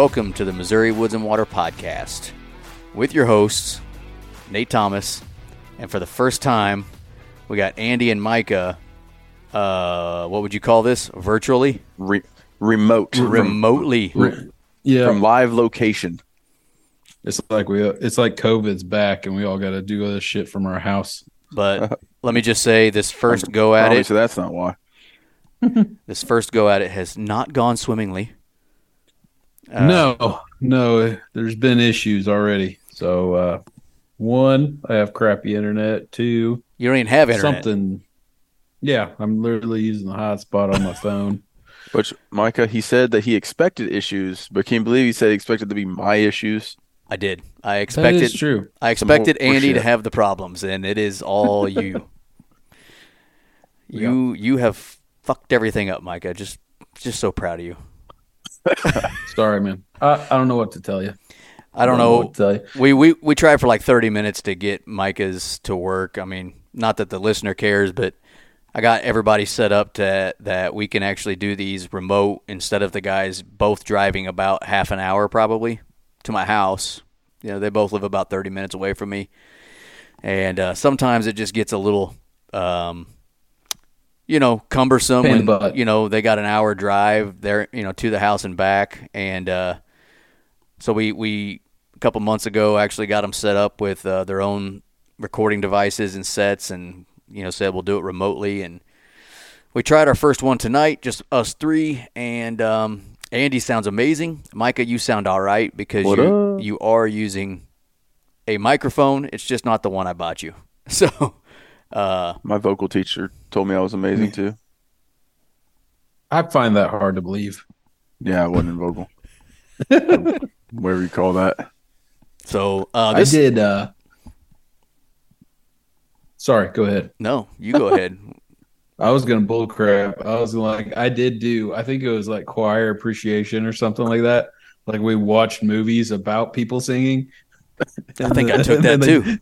Welcome to the Missouri Woods and Water Podcast with your hosts, Nate Thomas. And for the first time, we got Andy and Micah. Uh, what would you call this? Virtually? Re- remote. From, Remotely. Yeah, from live location. it's like we it's like COVID's back, and we all got to do all this shit from our house. But let me just say this first go at it, Obviously, that's not why. this first go at it has not gone swimmingly. Uh, no, no, there's been issues already. So, uh, one, I have crappy internet. Two, You don't even have internet. something. Yeah, I'm literally using the hotspot on my phone. Which Micah, he said that he expected issues, but can you believe he said he expected to be my issues? I did. I expected is true. I expected more Andy to have the problems, and it is all you. you you have fucked everything up, Micah. Just just so proud of you. Sorry, man. I, I don't know what to tell you. I don't know know. what to tell you. We, we we tried for like thirty minutes to get Micah's to work. I mean, not that the listener cares, but I got everybody set up to that we can actually do these remote instead of the guys both driving about half an hour probably to my house. You know, they both live about thirty minutes away from me, and uh, sometimes it just gets a little, um, you know, cumbersome Pain when you know they got an hour drive there, you know, to the house and back, and uh, so we we a couple months ago actually got them set up with uh, their own recording devices and sets, and you know said we'll do it remotely. And we tried our first one tonight, just us three, and um, Andy sounds amazing. Micah, you sound all right because What you up? you are using a microphone. It's just not the one I bought you. So. Uh, My vocal teacher told me I was amazing too. I find that hard to believe. Yeah, I wasn't in vocal. Whatever you call that. so uh, I did. uh Sorry, go ahead. no, you go ahead. I was gonna bull crap. I was like, I did do. I think it was like choir appreciation or something like that. Like we watched movies about people singing. I think I took that too.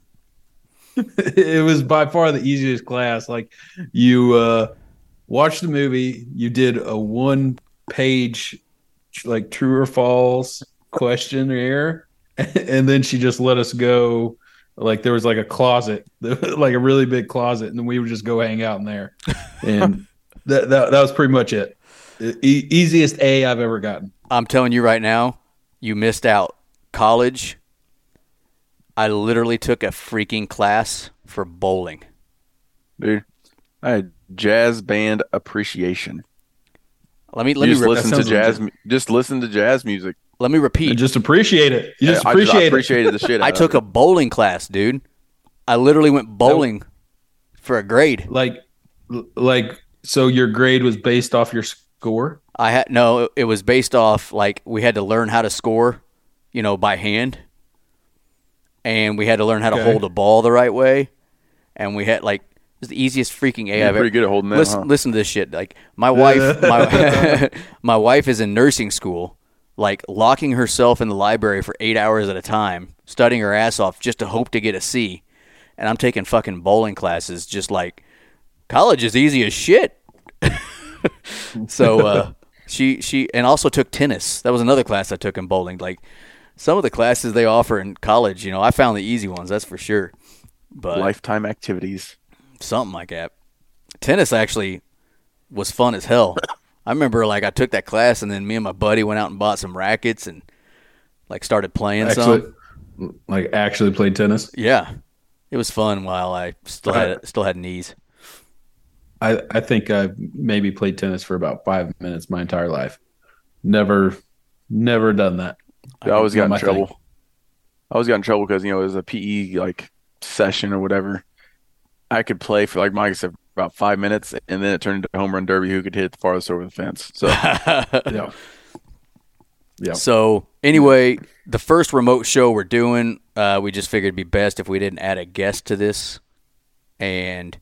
it was by far the easiest class. Like you uh watched the movie, you did a one page like true or false questionnaire, and then she just let us go. Like there was like a closet, like a really big closet, and then we would just go hang out in there. And that, that that was pretty much it. E- easiest A I've ever gotten. I'm telling you right now, you missed out. College, I literally took a freaking class for bowling. Dude, I had jazz band appreciation. Let me You let me just re- listen to jazz. legit. Just listen to jazz music. let me repeat. And just appreciate it. You just I, appreciate I it. appreciated the shit. I took of a bowling class, dude. I literally went bowling for a grade. like like so your grade was based off your score I had no, it was based off like we had to learn how to score, you know, by hand. And we had to learn how to Okay. hold a ball the right way. And we had like it was the easiest freaking A You're I've pretty ever good at holding that, Listen, huh? listen to this shit. Like my wife, my my wife is in nursing school, like locking herself in the library for eight hours at a time, studying her ass off just to hope to get a C. And I'm taking fucking bowling classes, just like college is easy as shit. so uh, she she and also took tennis. That was another class I took in bowling. Like some of the classes they offer in college, you know, I found the easy ones. That's for sure. But lifetime activities. something like that. Tennis actually was fun as hell. I remember like I took that class and then me and my buddy went out and bought some rackets and like started playing actually some. like actually played tennis Yeah, it was fun while I still had still had knees. i i think i maybe played tennis for about five minutes my entire life never never done that I always not got in trouble. thing. I always got in trouble because you know it was a PE like session or whatever. I could play for like Mike said about five minutes, and then it turned into home run derby. Who could hit the farthest over the fence? So yeah yeah So anyway, the first remote show we're doing, uh, we just figured it'd be best if we didn't add a guest to this, and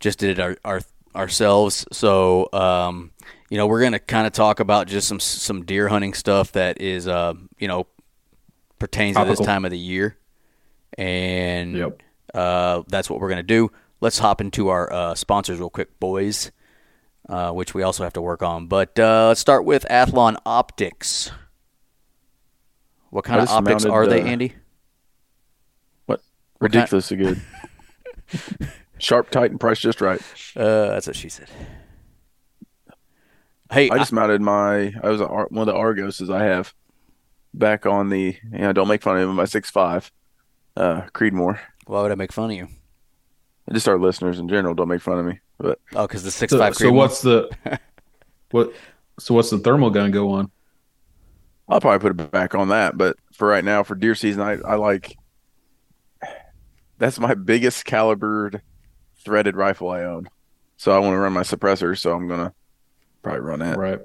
just did it our, our ourselves. So um, you know, we're gonna kind of talk about just some some deer hunting stuff that is, uh, you know, pertains to this time of the year, and Yep. uh, that's what we're gonna do. Let's hop into our uh, sponsors real quick, boys. Uh, which we also have to work on. But uh, let's start with Athlon Optics. What kind of optics mounted, are they, uh, Andy? What? Ridiculously good. Sharp, tight, and priced just right. Uh, that's what she said. Hey, I just mounted my. I was a, one of the Argoses I have back on the. You know, don't make fun of him. My six five, uh, Creedmoor. why would I make fun of you? Just our listeners in general don't make fun of me. But Oh, because the six So, five. so what's the what? So what's the thermal gun go on? I'll probably put it back on that. But for right now, for deer season, I, I like. That's my biggest calibered threaded rifle I own. So I want to run my suppressor. So I'm gonna probably run that. Right.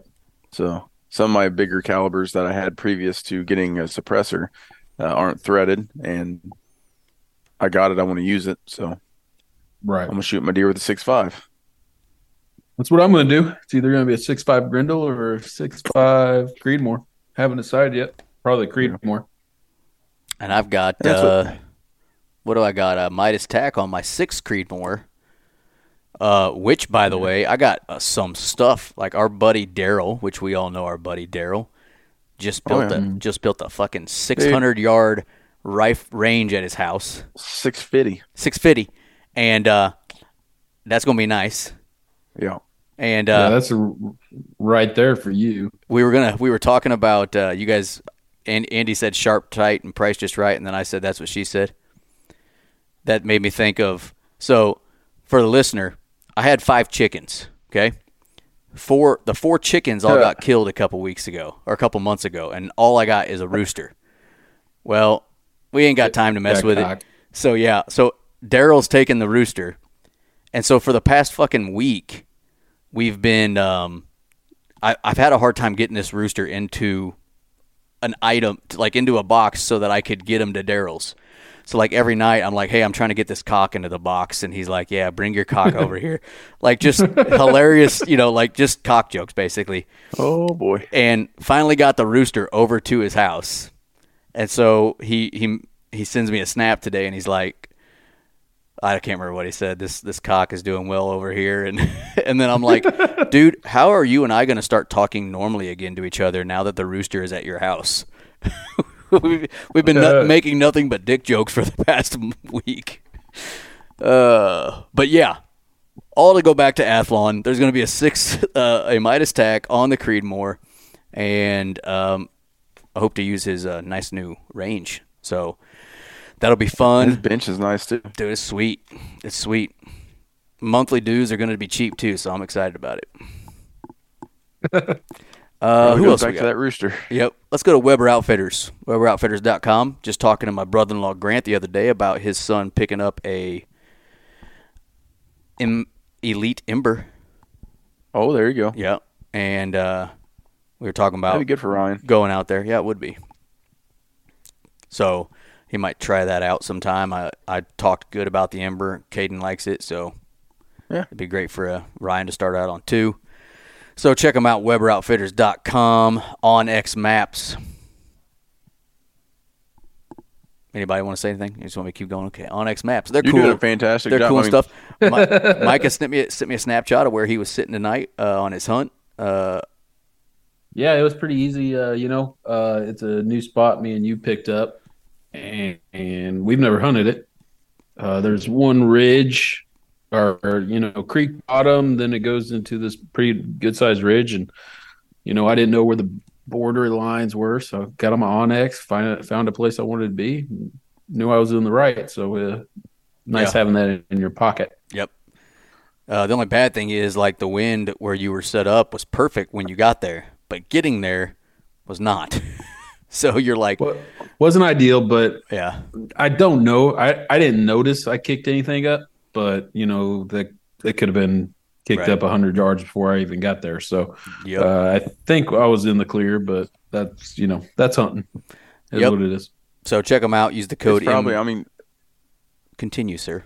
So some of my bigger calibers that I had previous to getting a suppressor uh, aren't threaded, and I got it. I want to use it, so right. I'm gonna shoot my deer with a six five. That's what I'm going to do. It's either going to be a six five Grendel or a six five Creedmoor. Haven't decided yet. Probably Creedmoor. And I've got That's uh, what- what, do I got? A Midas TAC on my six Creedmoor. Uh, which by the way, I got uh, some stuff like our buddy Daryl, which we all know our buddy Daryl, just Oh, built yeah. a just built a fucking 600 yard rifle range at his house, Six fifty. 650. and uh, that's gonna be nice. Yeah. And yeah, uh, that's a, right there for you. we were gonna we were talking about uh, you guys. And Andy said sharp, tight, and price just right, and then I said that's what she said. That made me think of so for the listener, I had five chickens. Okay, four the four chickens all got killed a couple weeks ago or a couple months ago, and all I got is a rooster. Well, we ain't got time to mess with it. So yeah, so Daryl's taking the rooster, and so for the past fucking week, we've been. Um, I, I've had a hard time getting this rooster into an item, like into a box, so that I could get him to Daryl's. So like every night, I'm like, "Hey, I'm trying to get this cock into the box," and he's like, "Yeah, bring your cock over here." Like just hilarious, you know, like just cock jokes basically Oh boy. and finally got the rooster over to his house. And so he he he sends me a snap today, and he's like, I can't remember what he said. This this cock is doing well over here, and and then I'm like, dude, how are you and I going to start talking normally again to each other now that the rooster is at your house? we've, we've been no- making nothing but dick jokes for the past week. Uh, but yeah, all to go back to Athlon. There's going to be a six, uh, a Midas TAC on the Creedmoor, and um, I hope to use his uh, nice new range. So that'll be His fun, bench is nice too. dude. It's sweet. It's sweet. Monthly dues are going to be cheap too, so I'm excited about it. Uh, who else? Back to that rooster. Yep. Let's go to Weber Outfitters. WeberOutfitters.com. Just talking to my brother-in-law Grant the other day about his son picking up a Im- Elite Ember. Oh, there you go. Yep. And uh, we were talking That'd about be good for Ryan. going out there. Yeah, it would be. So he might try that out sometime. I, I talked good about the Ember. Caden likes it, so Yeah. it'd be great for uh, Ryan to start out on two. So check them out, WeberOutfitters.com, onX Maps. Anybody want to say anything? You just want me to keep going? Okay, onX Maps. They're You're cool. doing a fantastic They're job. cool I mean, stuff. Mi- Micah sent me sent me a snapshot of where he was sitting tonight uh, on his hunt. Uh, Yeah, it was pretty easy. Uh, you know, uh, it's a new spot me and you picked up, and, and we've never hunted it. Uh, there's one ridge, or, or you know, creek bottom. Then it goes into this pretty good sized ridge, and you know, I didn't know where the border lines were, so I got on my onX, find found a place I wanted to be, knew I was in the right. So uh, nice Yeah. having that in your pocket. Yep. Uh, the only bad thing is like the wind where you were set up was perfect when you got there, but getting there was not. so you're like, Well, wasn't ideal, but yeah, I don't know. I, I didn't notice I kicked anything up, but you know that it could have been kicked Right. up hundred yards before I even got there. So yep. uh, I think I was in the clear, but that's you know that's hunting. Is Yep. what it is. so check them out. Use the code. It's probably. M- I mean, continue, sir.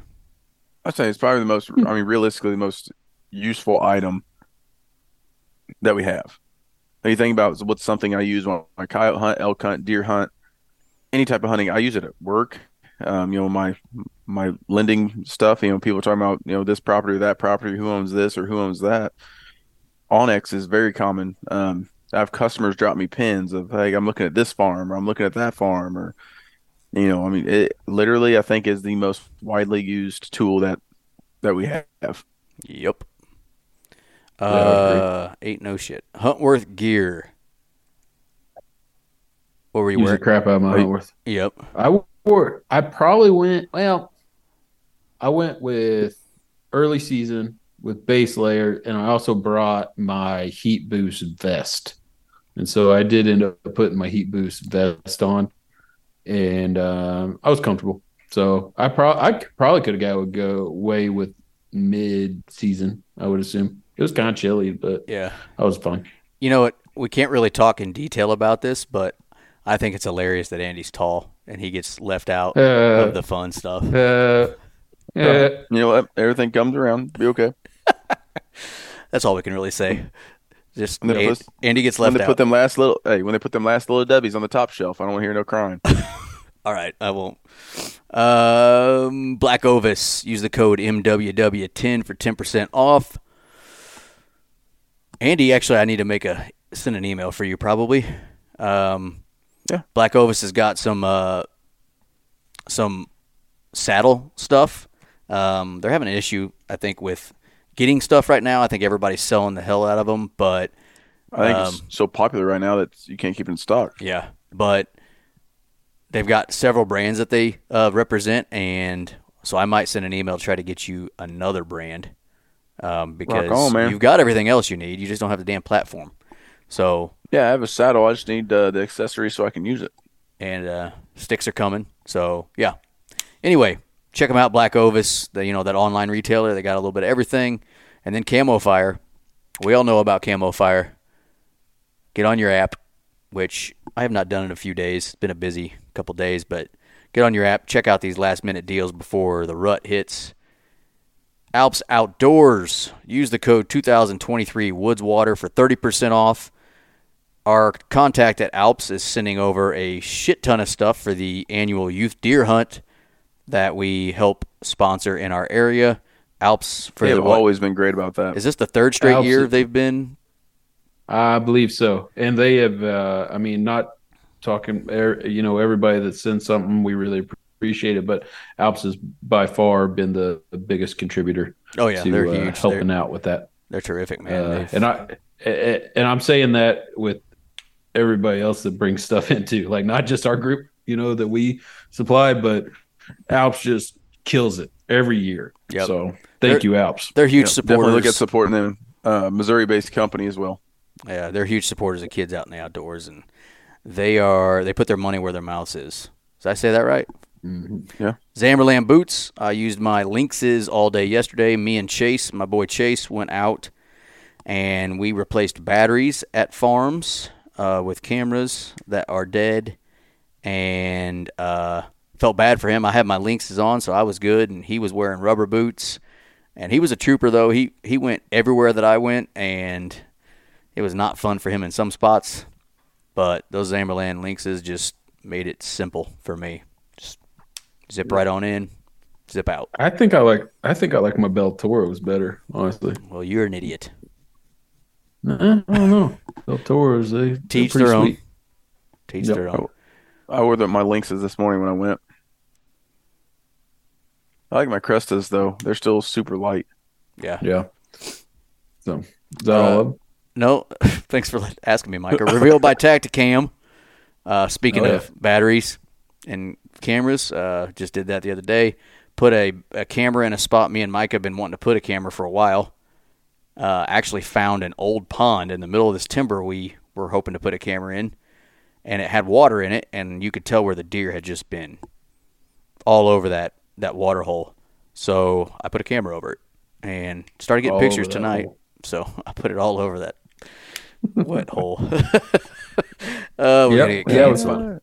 I'd say it's probably the most. I mean, realistically, the most useful item that we have. When you think about what's something I use on my coyote hunt, elk hunt, deer hunt, any type of hunting, I use it at work. Um, you know, my my lending stuff. You know, people talking about you know this property or that property, who owns this or who owns that. onX is very common. Um, I have customers drop me pins of like I'm looking at this farm or I'm looking at that farm or you know, I mean, it literally I think is the most widely used tool that that we have. Yep. Uh, ain't no shit. Huntworth gear. What were you Use the crap out of my Wait. Huntworth. Yep. I wore. I probably went. Well, I went with early season with base layer, and I also brought my heat boost vest, and so I did end up putting my heat boost vest on, and um, I was comfortable. So I probably I could- probably could have got would go away with mid season. I would assume it was kind of chilly, but Yeah. I was fine. You know what? We can't really talk in detail about this, but I think it's hilarious that Andy's tall and he gets left out Uh, of the fun stuff. uh, uh, You know what? Everything comes around. Be okay. That's all we can really say. Just And then An- let's- Andy gets When left they out. put them last little hey, when they put them last little dubbies on the top shelf, I don't want to hear no crying. All right, I won't. Um, Black Ovis. Use the code MWW10 for 10% off. Andy, actually, I need to make a send an email for you probably. Um, Yeah. Black Ovis has got some uh, some saddle stuff. Um, they're having an issue, I think, with getting stuff right now. I think everybody's selling the hell out of them, but I think Um, it's so popular right now that you can't keep it in stock. Yeah, but they've got several brands that they uh, represent, and so I might send an email to try to get you another brand um, because on, man. you've got everything else you need. You just don't have the damn platform. So Yeah, I have a saddle. I just need uh, the accessory so I can use it. and uh, sticks are coming. So yeah. Anyway, check them out, Black Ovis. The, you know that online retailer. They got a little bit of everything, and then Camofire. We all know about Camofire. Get on your app, which I have not done in a few days. It's been a busy couple days, but get on your app. Check out these last minute deals before the rut hits. Alps Outdoorz. Use the code 2023 Woods Water for 30% off. Our contact at Alps is sending over a shit ton of stuff for the annual youth deer hunt that we help sponsor in our area. Alps for they've what? always been great about that. Is this the third straight Alps- year they've been? I believe so, and they have. Uh, I mean, not talking. er, You know, everybody that sends something, we really appreciate it. But Alps has by far been the, the biggest contributor Oh yeah, to they're uh, huge. helping They're, out with that. they're terrific, man. Uh, and I and I'm saying that with everybody else that brings stuff into, like not just our group, you know, that we supply, but Alps just kills it every year. Yep. So They're- thank you, Alps. they're huge Yeah, supporters. Definitely look at supporting them. Uh, Missouri-based company as well. Yeah, they're huge supporters of kids out in the outdoors, and they are they put their money where their mouth is. Did I say that right? Mhm. Zamberlan boots. I used my Lynxes all day yesterday. Me and Chase, my boy Chase, went out and we replaced batteries at farms uh, with cameras that are dead, and uh, felt bad for him. I had my Lynxes on, so I was good, and he was wearing rubber boots. And he was a trooper though. He he went everywhere that I went, and it was not fun for him in some spots. But those Zamberlan Lynxes just made it simple for me. Just zip right on in, zip out. I think I like. I think I like my Baltoros better, honestly. Well, you're an idiot. Uh, I don't know. Baltoros, they Teach pretty their own. sweet. Teach Yep. their own. I wore the, my Lynxes this morning when I went. I like my Crestas though. They're still super light. Yeah. Yeah. So is that all Uh, of 'em? No, thanks for asking me, Micah. Revealed by Tactacam. Uh, speaking Oh, yeah. of batteries and cameras, uh, just did that the other day. Put a, a camera in a spot me and Micah have been wanting to put a camera for a while. Uh, actually found an old pond in the middle of this timber we were hoping to put a camera in, and it had water in it, and you could tell where the deer had just been all over that that water hole. So I put a camera over it and started getting All pictures tonight. hole. So I put it all over that wet hole. uh, we're Yep. gonna get Yeah, it was fun.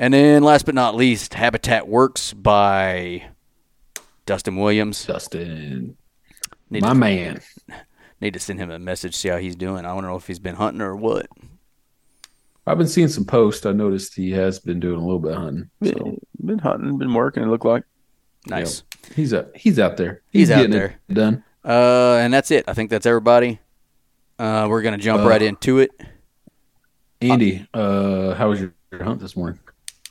And then last but not least, Habitat Works by Dustin Williams. Dustin, Need my to, man. need to send him a message, see how he's doing. I don't know if he's been hunting or what. I've been seeing some posts. I noticed he has been doing a little bit of hunting. So Been, been hunting, been working. It looked like. Nice. he's out. He's out there. He's out there. done. Uh, and that's it. I think that's everybody. Uh, we're gonna jump Uh, right into it. Andy, uh, how was your, your hunt this morning? It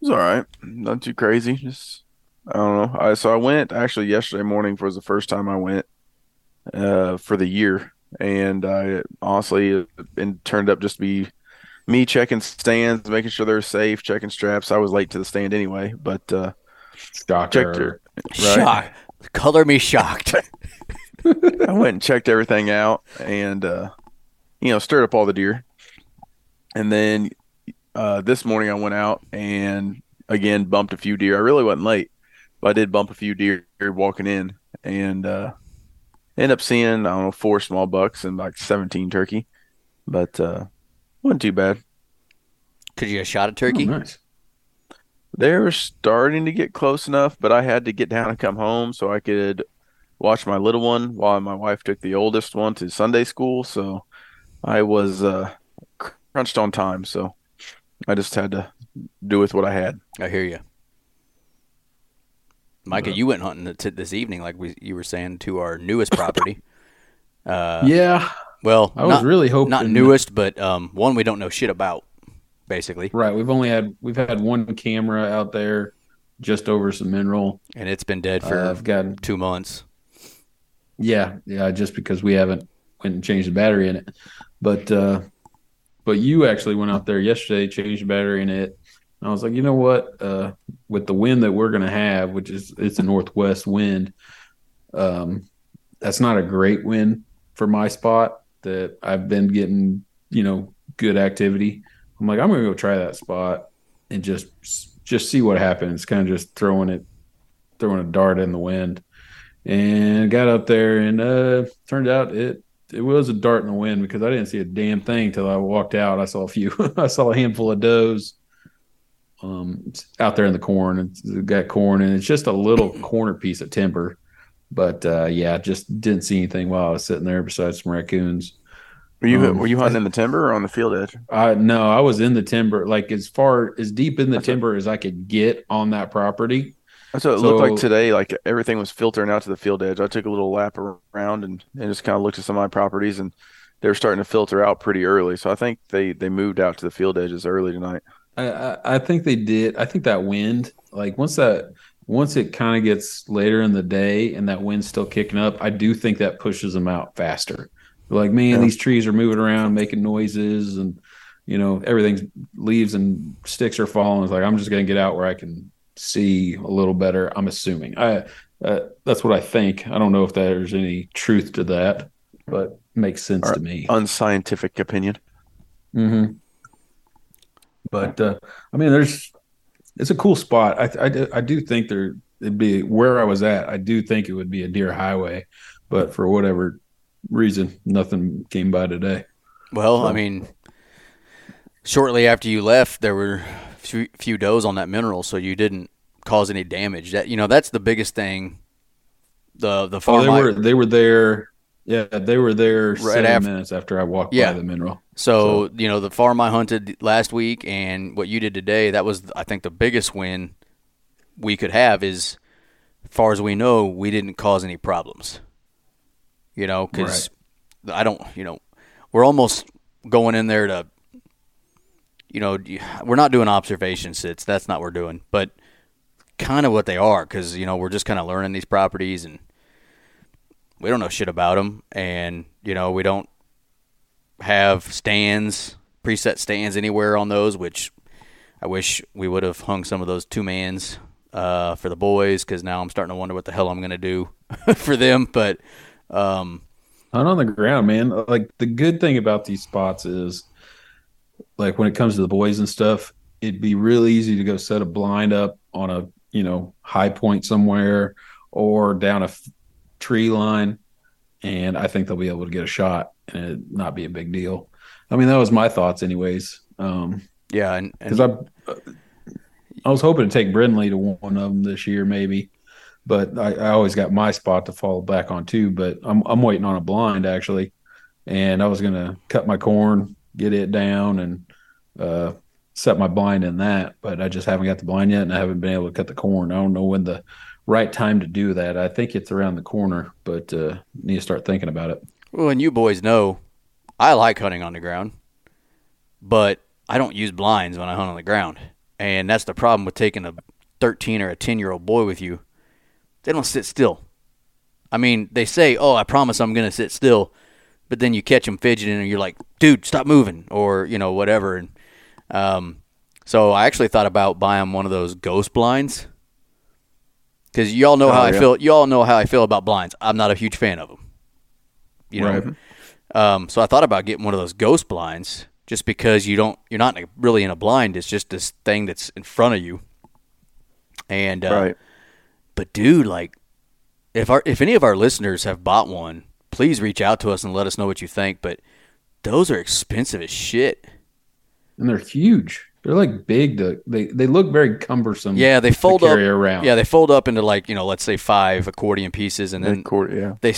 was all right. Not too crazy. Just I don't know. I so I went actually yesterday morning was the first time I went uh for the year, and I honestly it, it turned up just to be me checking stands, making sure they're safe, checking straps. I was late to the stand anyway, but uh Shocker. checked her. Shock. Color me shocked. I went and checked everything out, and uh you know stirred up all the deer, and then uh this morning I went out and again bumped a few deer. I really wasn't late, but I did bump a few deer walking in, and uh end up seeing I don't know four small bucks and like seventeen turkey, but uh wasn't too bad. Could you have shot a Oh, turkey? nice. They were starting to get close enough, but I had to get down and come home so I could watch my little one while my wife took the oldest one to Sunday school. So I was uh, crunched on time, so I just had to do with what I had. I hear you. Micah, you went hunting t- this evening, like we, you were saying, to our newest property. Uh, yeah, well, I was not, really hoping not newest, but um, one we don't know shit about, basically, Right, we've only had we've had one camera out there, just over some mineral. and it's been dead for Uh, I've got two months. yeah, yeah, just because we haven't went and changed the battery in it, but uh, but you actually went out there yesterday, changed the battery in it. And I was like, you know what? Uh, with the wind that we're gonna have, which is it's a northwest wind, um, that's not a great wind for my spot. That I've been getting, you know, good activity. I'm like, I'm gonna go try that spot and just just see what happens. Kind of just throwing it, throwing a dart in the wind, and got up there and uh, turned out it it was a dart in the wind because I didn't see a damn thing till I walked out. I saw a few. I saw a handful of does um, out there in the corn. It's got corn and it's just a little corner piece of timber. But uh, yeah, just didn't see anything while I was sitting there besides some raccoons. Were you Um, were you hunting in the timber or on the field edge? I no, I was in the timber, like as far as deep in the timber as I could get on that property. That's what it looked like today. Like everything was filtering out to the field edge. I took a little lap around and, and just kind of looked at some of my properties, and they were starting to filter out pretty early. So I think they they moved out to the field edges early tonight. I, I, I think they did. I think that wind, like once that once it kind of gets later in the day and that wind's still kicking up, I do think that pushes them out faster. Like, man, Yeah. these trees are moving around, making noises, and you know everything's leaves and sticks are falling. It's like I'm just gonna get out where I can see a little better. I'm assuming. I uh, that's what I think. I don't know if there's any truth to that, but makes sense All to me. Unscientific opinion. Mm-hmm. But uh, I mean, there's it's a cool spot. I I, do- I do think there it'd be where I was at. I do think it would be a deer highway, but for whatever reason, nothing came by today. Well, I mean, shortly after you left, there were few, few does on that mineral, so you didn't cause any damage. That you know, that's the biggest thing. The the Oh, farm they I- were they were there. Yeah, they were there seven after- minutes after I walked Yeah. by the mineral. So, you know, the farm I hunted last week and what you did today, that was, I think, the biggest win we could have is, as far as we know, we didn't cause any problems. You know, because I don't, you know, we're almost going in there to, you know, we're not doing observation sits. That's not what we're doing. But kind of what they are because, you know, we're just kind of learning these properties and we don't know shit about them. And, you know, we don't have stands, preset stands anywhere on those, which I wish we would have hung some of those two mans uh, for the boys because now I'm starting to wonder what the hell I'm going to do for them. But um, Hunt on the ground, man. Like the good thing about these spots is, like when it comes to the boys and stuff, it'd be real easy to go set a blind up on a you know high point somewhere or down a f- tree line, and I think they'll be able to get a shot and it not be a big deal. I mean, that was my thoughts, anyways. Um, yeah, because I, I was hoping to take Brindley to one of them this year, maybe, but I, I always got my spot to fall back on too. But I'm I'm waiting on a blind actually, and I was gonna cut my corn, get it down, and uh, set my blind in that. But I just haven't got the blind yet, and I haven't been able to cut the corn. I don't know when the right time to do that. I think it's around the corner, but uh, need to start thinking about it. well, and you boys know I like hunting on the ground, but I don't use blinds when I hunt on the ground, and that's the problem with taking a 13 or a 10 year old boy with you. They don't sit still. I mean, they say, "Oh, I promise I'm going to sit still," but then you catch them fidgeting, and you're like, "Dude, stop moving," or you know, whatever. And um, so I actually thought about buying one of those ghost blinds because you all know how Oh, I feel. You all know how I feel about blinds. I'm not a huge fan of them. You know, Right. um, so I thought about getting one of those ghost blinds, just because you don't, you're not really in a blind. It's just this thing that's in front of you. And uh, right. But dude, like, if our if any of our listeners have bought one, please reach out to us and let us know what you think. But those are expensive as shit. and they're huge. They're like big. To, they they look very cumbersome. Yeah, they fold to up. around. Yeah, they fold up into like you know, let's say five accordion pieces, and then Then, yeah. they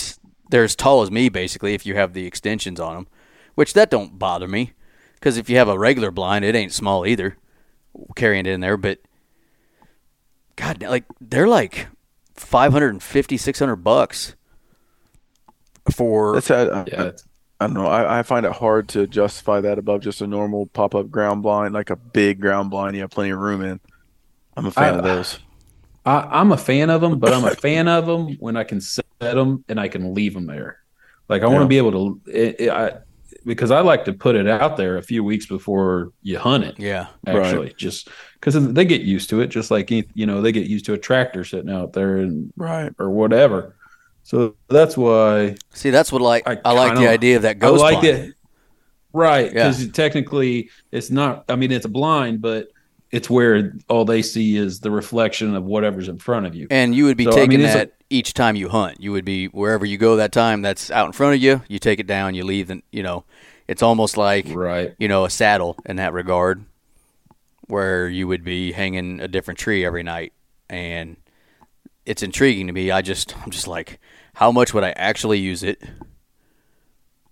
they're as tall as me basically if you have the extensions on them, which that don't bother me because if you have a regular blind, it ain't small either, carrying it in there. But God, like they're like 550, 600 bucks for That's uh, yeah. it's- I don't know. I, I find it hard to justify that above just a normal pop up ground blind, like a big ground blind you have plenty of room in. I'm a fan I- of those. I, I'm a fan of them, but I'm a fan of them when I can set them and I can leave them there. Like I want to be able to, it, it, I, because I like to put it out there a few weeks before you hunt it. yeah. Actually, just because they get used to it, just like you know they get used to a tractor sitting out there and Right. or whatever. So that's why See, that's what like I, I like the kinda- idea of that I ghost like blind. it. Right, Yeah. because technically it's not. I mean, it's a blind, but it's where all they see is the reflection of whatever's in front of you. And you would be So, I taking mean, it's a- that each time you hunt. You would be wherever you go that time. That's out in front of you. You take it down. You leave. And you know, it's almost like Right. you know a saddle in that regard, where you would be hanging a different tree every night. And it's intriguing to me. I just I'm just like, how much would I actually use it?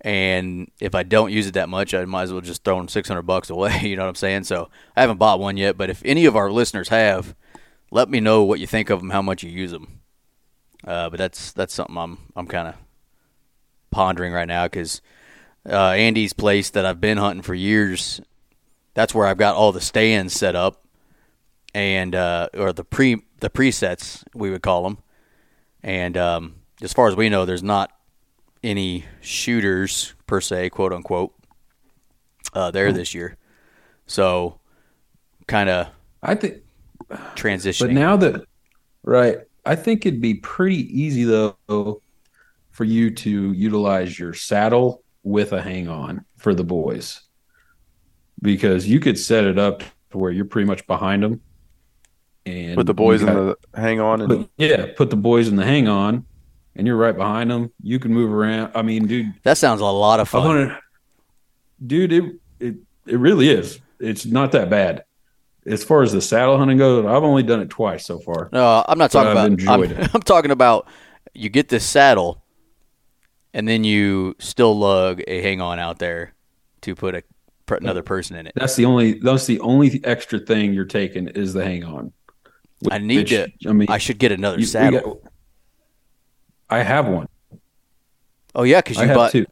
And if I don't use it that much, I might as well just throw them 600 bucks away. You know what I'm saying? So I haven't bought one yet, but if any of our listeners have, let me know what you think of them, how much you use them. Uh, but that's that's something I'm I'm kind of pondering right now because uh, Andy's place that I've been hunting for years, that's where I've got all the stands set up, and uh, or the pre the presets we would call them. And um, as far as we know, there's not any shooters per se, quote unquote, uh, there this year. So, kind of I think, transitioning. but now that right, I think it'd be pretty easy though for you to utilize your saddle with a hang on for the boys because you could set it up to where you're pretty much behind them. And Put the boys you in the hang on and But yeah, put the boys in the hang on, and you're right behind them. You can move around. I mean, dude, that sounds a lot of fun. want to, dude. It, it it really is. It's not that bad. As far as the saddle hunting goes, I've only done it twice so far. No, I'm not talking I've about. enjoyed I'm, it. I'm talking about you get this saddle, and then you still lug a hang on out there to put a another person in it. That's the only. That's the only extra thing you're taking is the hang on. I need Which, to. I mean, I should get another you- saddle. Got- I have one. oh yeah, because I you have bought two,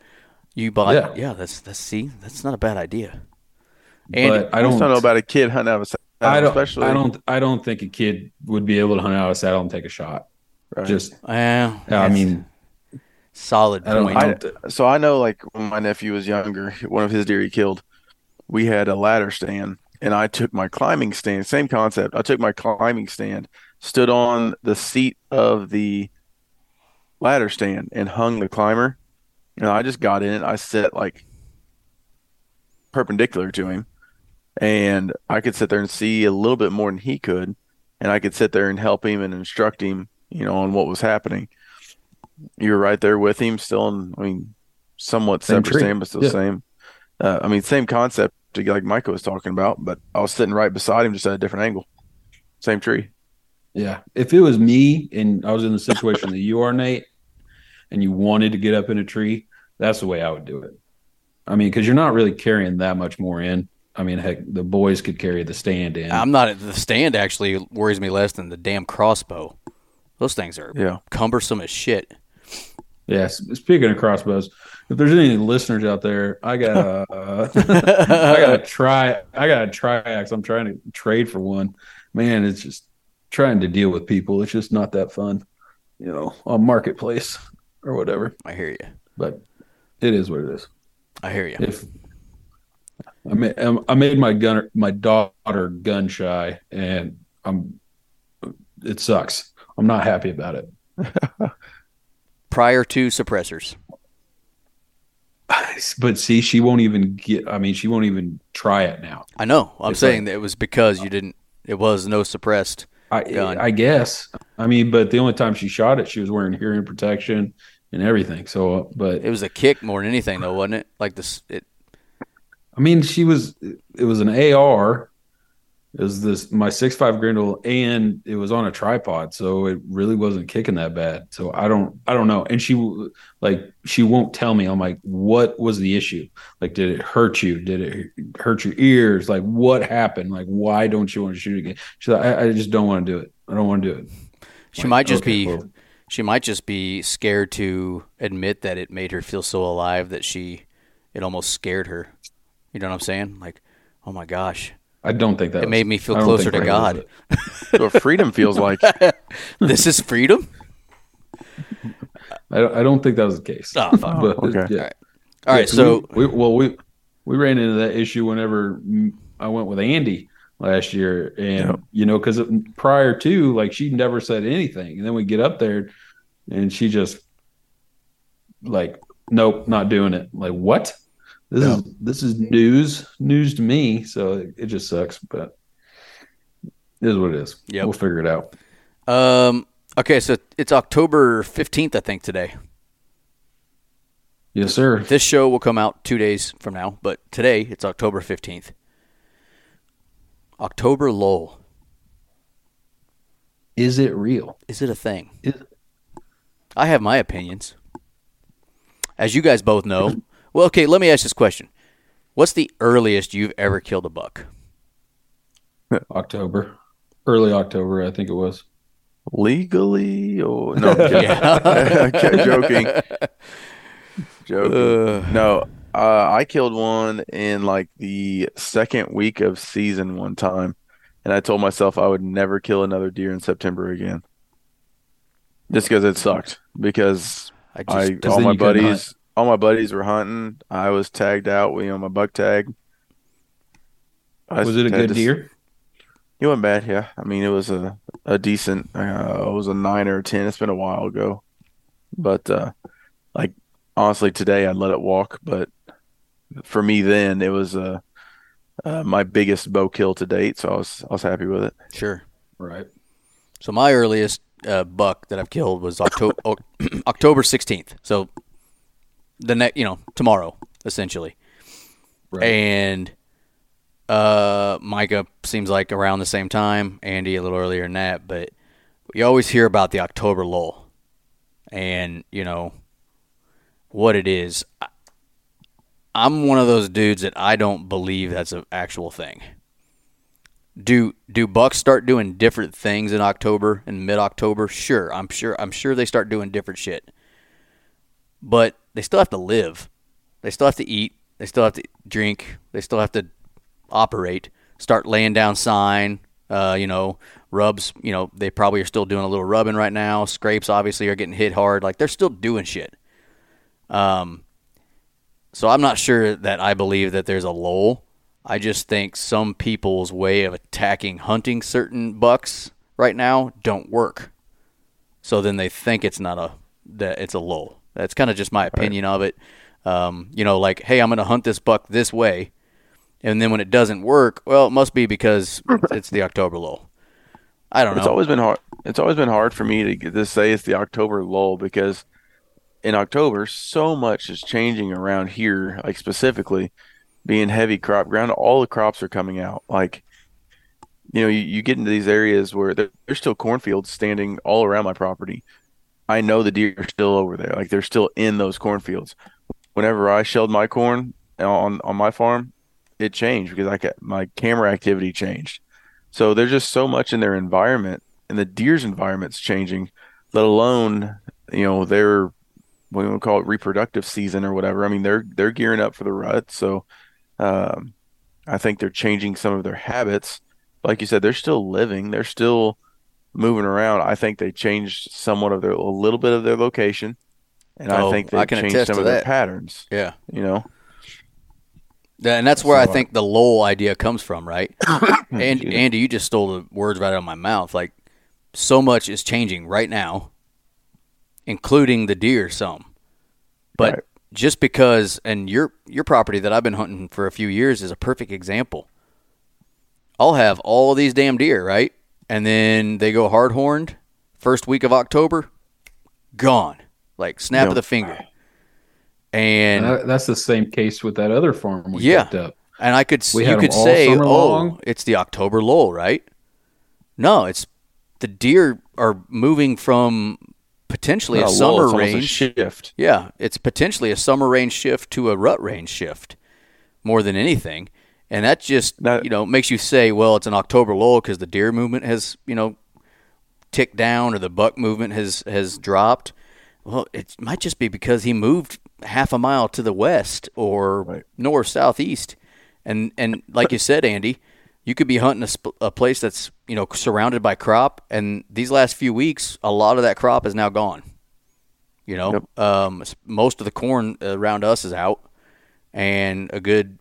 you bought. Yeah. Yeah. that's that's see, that's not a bad idea. And I I don't don't know about a kid hunting out of a saddle, I don't. especially I don't. I don't think a kid would be able to hunt out of a saddle and take a shot. Right. Just. well, I mean, solid I don't. point. I I- so I know like when my nephew was younger, one of his deer he killed, we had a ladder stand and I took my climbing stand, same concept. I took my climbing stand, stood on the seat of the ladder stand and hung the climber. And I just got in it. I sat like perpendicular to him and I could sit there and see a little bit more than he could. And I could sit there and help him and instruct him, you know, on what was happening. You were right there with him, still in, I mean, somewhat Same separate tree. stand, but still Yeah. same. Uh, I mean, same concept, like Micah was talking about, but I was sitting right beside him, just at a different angle. Same tree. Yeah. If it was me and I was in the situation that you are, Nate, and you wanted to get up in a tree, that's the way I would do it. I mean, because you're not really carrying that much more in. I mean, heck, the boys could carry the stand in. I'm not. The stand actually worries me less than the damn crossbow. Those things are Yeah. cumbersome as shit. Yes. Speaking of crossbows, if there's any listeners out there, I got uh, I got to try. I got a triax. I'm trying to trade for one. Man, it's just trying to deal with people. It's just not that fun, you know, on marketplace or whatever. I hear you. But it is what it is. I hear you. If I made um, I made my gunner my daughter gun shy, and I'm it sucks. I'm not happy about it. Prior to suppressors. But see, she won't even get. I mean, she won't even try it now. I know. I'm It's saying like- that it was because you didn't. It was no suppressed. I Gun. I guess. I mean, but the only time she shot it, she was wearing hearing protection and everything. So, uh, but It was a kick more than anything, though, wasn't it? Like this. It, I mean, she was. It was an AR. It was this my six five Grendel, and it was on a tripod, so it really wasn't kicking that bad. So I don't, I don't know. And she like she won't tell me. I'm like, what was the issue? Like, did it hurt you? Did it hurt your ears? Like, what happened? Like, why don't you want to shoot again? She's like, I, I just don't want to do it. I don't want to do it. she Like, might just okay, be. well, She might just be scared to admit that it made her feel so alive that she, it almost scared her. You know what I'm saying? Like, oh my gosh, I don't think that it was- made me feel closer to God. was what freedom feels like. this is freedom. I don't, I don't think that was the case. Oh, fuck. But, okay. yeah. All right. All right, Yeah, so we, we well we we ran into that issue whenever I went with Andy last year, and Yeah. you know because prior to like she never said anything, and then we get up there, and she just like nope, not doing it. Like what? This Yeah. is this is news news to me, so it, it just sucks, but it is what it is. Yeah, We'll figure it out. um, okay, so it's October 15th, I think today. Yes, sir. This show will come out two days from now, but today it's October 15th. October lull. Is it real? Is it a thing? Is- I have my opinions. As you guys both know. Well, okay, let me ask this question. What's the earliest you've ever killed a buck? October, early October, I think it was. Legally or no? I'm kidding. Yeah. Okay, joking. Joking. Uh, No, uh, I killed one in like the second week of season one time, and I told myself I would never kill another deer in September again. Just because it sucked. Because I I all my you couldn't buddies, all my buddies were hunting. I was tagged out, you know, my buck tag. I Was it a had good to- deer? It wasn't bad, yeah. I mean, it was a a decent. Uh, it was a nine or a ten. It's been a while ago, but uh, like honestly, today I'd let it walk. But for me, then it was uh, uh, my biggest bow kill to date, so I was I was happy with it. sure. Right. So my earliest uh, buck that I've killed was October October 16th. So the next, you know, tomorrow essentially. Right. And uh, Micah seems like around the same time. Andy a little earlier than that, but you always hear about the October lull, and you know what it is. I- I'm one of those dudes that I don't believe that's an actual thing. Do do bucks start doing different things in October and mid October? Sure, I'm sure I'm sure they start doing different shit. But they still have to live. They still have to eat. They still have to drink. They still have to operate. Start laying down sign. Uh, you know, rubs. You know, they probably are still doing a little rubbing right now. Scrapes obviously are getting hit hard. Like they're still doing shit. Um. So I'm not sure that I believe that there's a lull. I just think some people's way of attacking hunting certain bucks right now don't work. So then they think it's not a that it's a lull. That's kind of just my opinion of it. Um, you know, like, hey, I'm going to hunt this buck this way, and then when it doesn't work, well, it must be because it's the October lull. I don't know. It's always been hard. It's always been hard for me to get to say it's the October lull because in October so much is changing around here, like specifically being heavy crop ground. All the crops are coming out. Like you know, you, you get into these areas where there, there's still cornfields standing all around my property. I know the deer are still over there. Like they're still in those cornfields. Whenever I shelled my corn on on my farm, it changed because I got my camera activity changed. So there's just so much in their environment, and the deer's environment's changing. Let alone, you know, they're what we call it reproductive season or whatever. I mean, they're they're gearing up for the rut, so um, I think they're changing some of their habits. Like you said, they're still living, they're still moving around. I think they changed somewhat of their a little bit of their location, and Oh, I think they I can changed some to of their patterns. Yeah. You know, Yeah, And that's where I So, uh, think the lull idea comes from, right? and Andy, you just stole the words right out of my mouth. Like, so much is changing right now, including the deer. Some, but Right. just because, and your your property that I've been hunting for a few years is a perfect example. I'll have all of these damn deer, right? And then they go hard horned first week of October, gone, like snap Yep. of the finger. And That- that's the same case with that other farm we Yeah. picked up. And I could We you could say, "Oh, long. it's the October lull, right?" No, it's the deer are moving from potentially Not a summer it's almost a range. shift. yeah, it's potentially a summer range shift to a rut range shift more than anything. And that just That- you know makes you say, "Well, it's an October lull because the deer movement has you know ticked down or the buck movement has has dropped." Well, it might just be because he moved half a mile to the west or Right. north southeast, and and like you said, Andy, you could be hunting a, sp- a place that's you know surrounded by crop, and these last few weeks, a lot of that crop is now gone. You know, um, most of the corn around us is out, and a good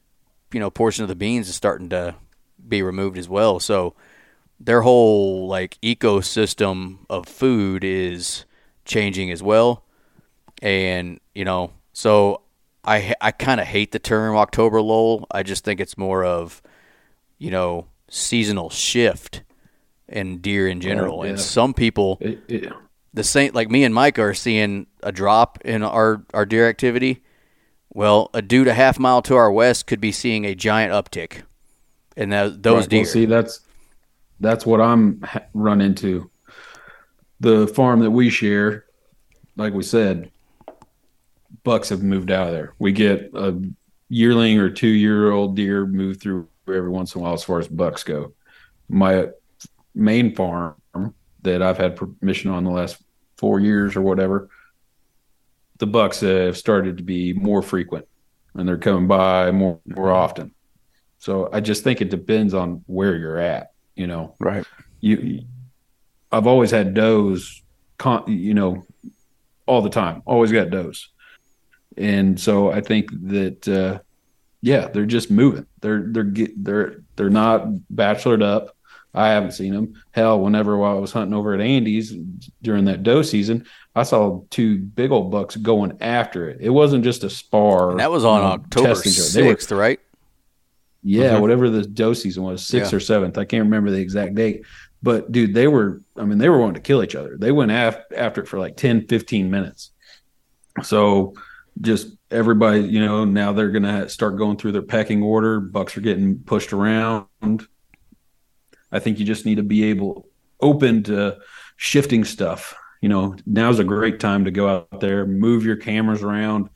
you know portion of the beans is starting to be removed as well. So their whole like ecosystem of food is changing as well and you know so i i kind of hate the term october lull i just think it's more of you know seasonal shift in deer in oh, general yeah. and some people It, it, the same like me and mike are seeing a drop in our our deer activity well a dude a half mile to our west could be seeing a giant uptick and tho- those Right, deer Well, see, that's that's what I'm ha- run into. The farm that we share, like we said, bucks have moved out of there. We get a yearling or two year old deer move through every once in a while as far as bucks go. My main farm that I've had permission on the last four years or whatever, the bucks have started to be more frequent and they're coming by more more often. So I just think it depends on where you're at. You know, Right. you. I've always had does, con, you know, all the time. Always got does, and so I think that, uh, yeah, they're just moving. They're they're get, they're they're not bachelored up. I haven't seen them. Hell, whenever while I was hunting over at Andy's during that doe season, I saw two big old bucks going after it. It wasn't just a spar. and that was on you know, october. 6th right yeah, Mhm. whatever the doe season was, sixth Yeah. or seventh. I can't remember the exact date. But dude, they were, I mean, they were wanting to kill each other. They went af- after it for like 10, 15 minutes. So just everybody, you know, now they're going to start going through their pecking order. Bucks are getting pushed around. I think you just need to be able, open to shifting stuff. You know, now's a great time to go out there, move your cameras around,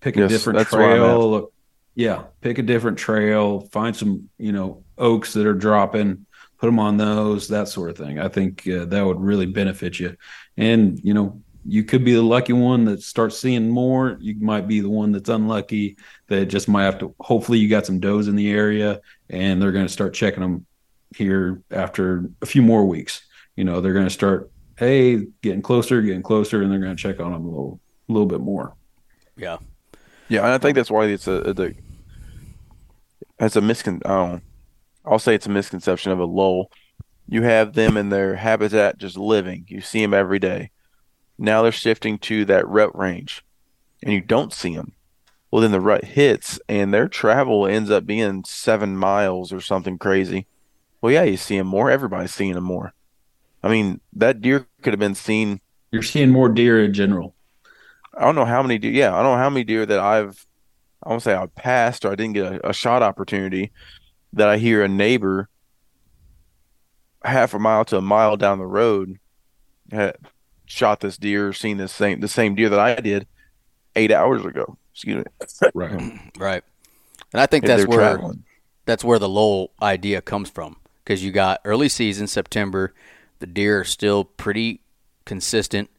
pick a Yes, different I'm at. trail. Yeah, pick a different trail, find some, you know, oaks that are dropping, put them on those, that sort of thing. I think uh, that would really benefit you. And, you know, you could be the lucky one that starts seeing more. You might be the one that's unlucky that just might have to. Hopefully, you got some does in the area, and they're going to start checking them here after a few more weeks. You know, they're going to start, hey, getting closer, getting closer, and they're going to check on them a little, a little bit more. yeah Yeah, and I think that's why it's a, a the it's a miscon. I don't, I'll say it's a misconception of a lull. You have them in their habitat just living. You see them every day. Now they're shifting to that rut range, and you don't see them. Well, then the rut hits, and their travel ends up being seven miles or something crazy. Well, yeah, you see them more. Everybody's seeing them more. I mean, that deer could have been seen You're seeing more deer in general. I don't know how many deer. Yeah, I don't know how many deer that I've. I won't say I passed or I didn't get a, a shot opportunity. That I hear a neighbor half a mile to a mile down the road had shot this deer, seen this same the same deer that I did eight hours ago. Excuse me. Right. right and i think And that's where traveling. that's where the lull idea comes from because you got early season September, the deer are still pretty consistent.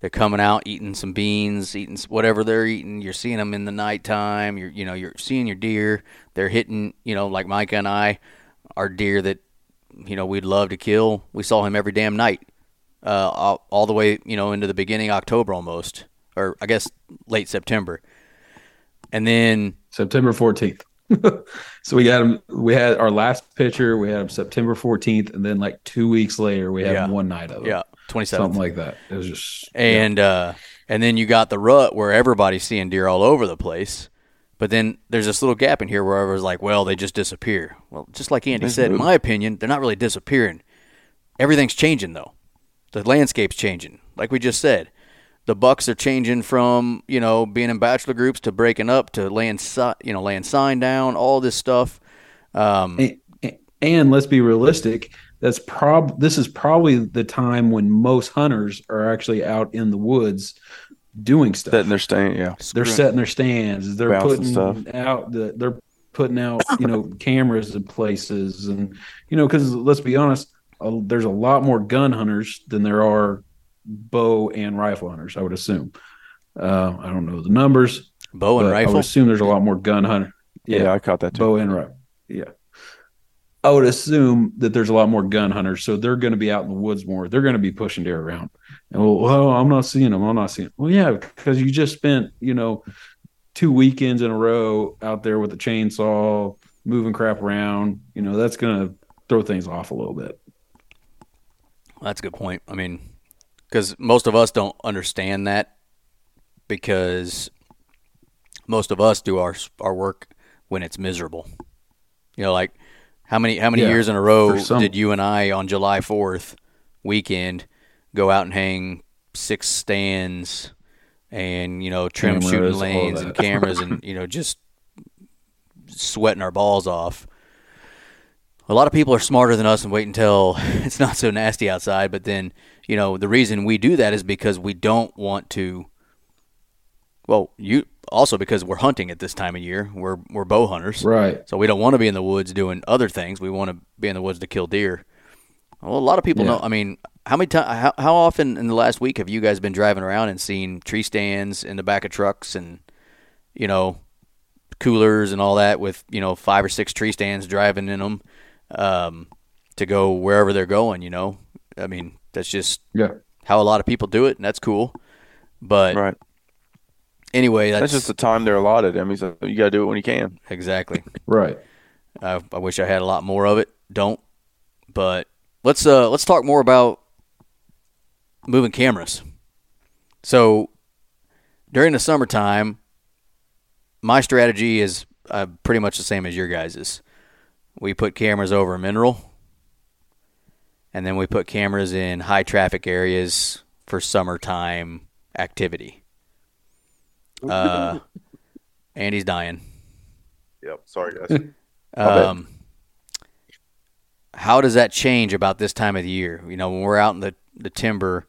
They're coming out eating some beans, eating whatever they're eating. You're seeing them in the nighttime. You're you know you're seeing your deer. They're hitting you know like Micah and I, our deer that you know we'd love to kill. We saw him every damn night, uh, all, all the way you know into the beginning October almost, or I guess late September, and then September 14th. so we got him. We had our last picture. We had him September 14th, and then like two weeks later, we had Yeah. one night of it. yeah, twenty seventh. something like that. It was just and uh, and then you got the rut where everybody's seeing deer all over the place. But then there's this little gap in here where everyone's like, well, they just disappear. Well, just like Andy They said, in my opinion, they're not really disappearing. Everything's changing though. The landscape's changing. Like we just said, the bucks are changing from you know being in bachelor groups to breaking up to laying si- you know laying sign down, all this stuff. Um, and, and let's be realistic. That's prob. This is probably the time when most hunters are actually out in the woods doing stuff. Setting their stand, yeah. they're setting their stands. They're Bouncing putting stuff. out the. They're putting out you know cameras in places, and you know because let's be honest, uh, there's a lot more gun hunters than there are bow and rifle hunters. I would assume. Uh, I don't know the numbers. bow and but I rifle. would assume there's a lot more gun hunter. Yeah, I caught that too. bow and rifle. Yeah. I would assume that there's a lot more gun hunters, so they're going to be out in the woods more. They're going to be pushing deer around. And well, well, I'm not seeing them. I'm not seeing. Them. Well, yeah, because you just spent you know two weekends in a row out there with a chainsaw moving crap around. You know that's going to throw things off a little bit. That's a good point. I mean, because most of us don't understand that because most of us do our our work when it's miserable. You know, like how many how many Yeah, years in a row did you and I on July Fourth weekend go out and hang six stands and you know trim Cameras, shooting lanes and cameras and you know just sweating our balls off. A lot of people are smarter than us and wait until it's not so nasty outside. But then, you know, the reason we do that is because we don't want to. Well, you also because we're hunting at this time of year. We're we're bow hunters, Right. so we don't want to be in the woods doing other things. We want to be in the woods to kill deer. Well, a lot of people Yeah. know. I mean, how many times? How, how often in the last week have you guys been driving around and seen tree stands in the back of trucks and you know coolers and all that with you know five or six tree stands driving in them um, to go wherever they're going. You know, I mean that's just Yeah. how a lot of people do it, and that's cool. But Right. anyway, that's, That's just the time they're allotted. I mean, so you got to do it when you can. exactly. Right. I, I wish I had a lot more of it. Don't. But let's uh let's talk more about moving cameras. So during the summertime, my strategy is uh, pretty much the same as your guys's. We put cameras over mineral, and then we put cameras in high traffic areas for summertime activity. Uh, Andy's dying. Yep. Sorry, guys. Um, how does that change about this time of the year? You know, when we're out in the, the timber,